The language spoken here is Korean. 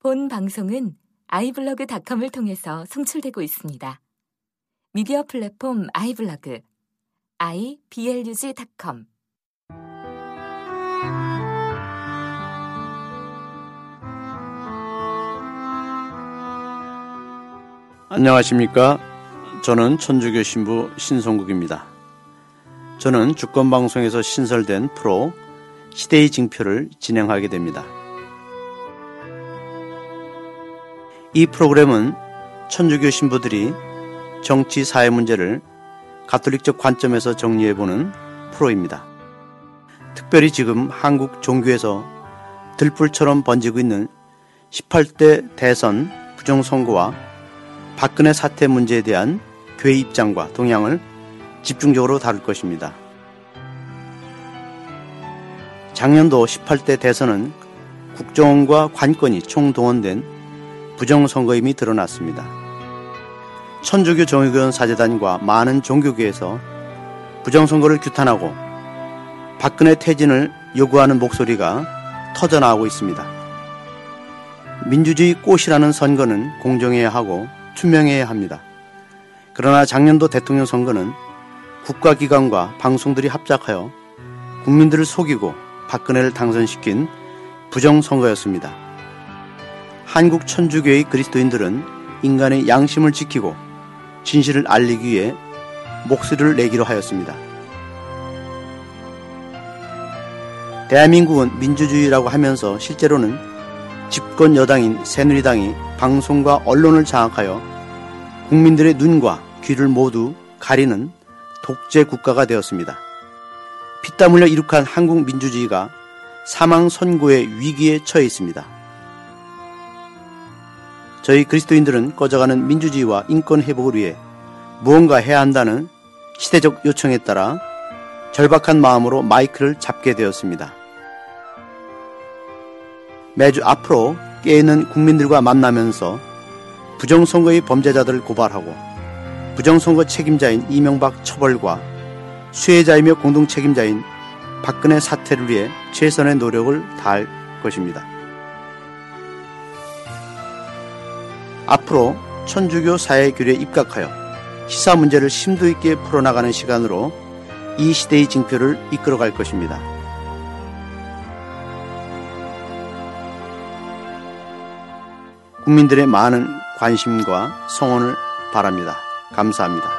본 방송은 아이블로그닷컴을 통해서 송출되고 있습니다. 미디어 플랫폼 아이블로그 iblog.com 안녕하십니까? 저는 천주교 신부 신성국입니다. 저는 주권방송에서 신설된 프로 시대의 징표를 진행하게 됩니다. 이 프로그램은 천주교 신부들이 정치 사회 문제를 가톨릭적 관점에서 정리해보는 프로입니다. 특별히 지금 한국 종교에서 들불처럼 번지고 있는 18대 대선 부정선거와 박근혜 사태 문제에 대한 교회 입장과 동향을 집중적으로 다룰 것입니다. 작년도 18대 대선은 국정원과 관건이 총동원된 부정선거임이 드러났습니다. 천주교 정의교원 사재단과 많은 종교계에서 부정선거를 규탄하고 박근혜 퇴진을 요구하는 목소리가 터져나오고 있습니다. 민주주의 꽃이라는 선거는 공정해야 하고 투명해야 합니다. 그러나 작년도 대통령 선거는 국가기관과 방송들이 합작하여 국민들을 속이고 박근혜를 당선시킨 부정선거였습니다. 한국 천주교의 그리스도인들은 인간의 양심을 지키고 진실을 알리기 위해 목소리를 내기로 하였습니다. 대한민국은 민주주의라고 하면서 실제로는 집권 여당인 새누리당이 방송과 언론을 장악하여 국민들의 눈과 귀를 모두 가리는 독재 국가가 되었습니다. 피땀 흘려 이룩한 한국 민주주의가 사망 선고의 위기에 처해 있습니다. 저희 그리스도인들은 꺼져가는 민주주의와 인권 회복을 위해 무언가 해야 한다는 시대적 요청에 따라 절박한 마음으로 마이크를 잡게 되었습니다. 매주 앞으로 깨있는 국민들과 만나면서 부정선거의 범죄자들을 고발하고 부정선거 책임자인 이명박 처벌과 수혜자이며 공동 책임자인 박근혜 사태를 위해 최선의 노력을 다할 것입니다. 앞으로 천주교 사회교류에 입각하여 시사 문제를 심도 있게 풀어나가는 시간으로 이 시대의 징표를 이끌어갈 것입니다. 국민들의 많은 관심과 성원을 바랍니다. 감사합니다.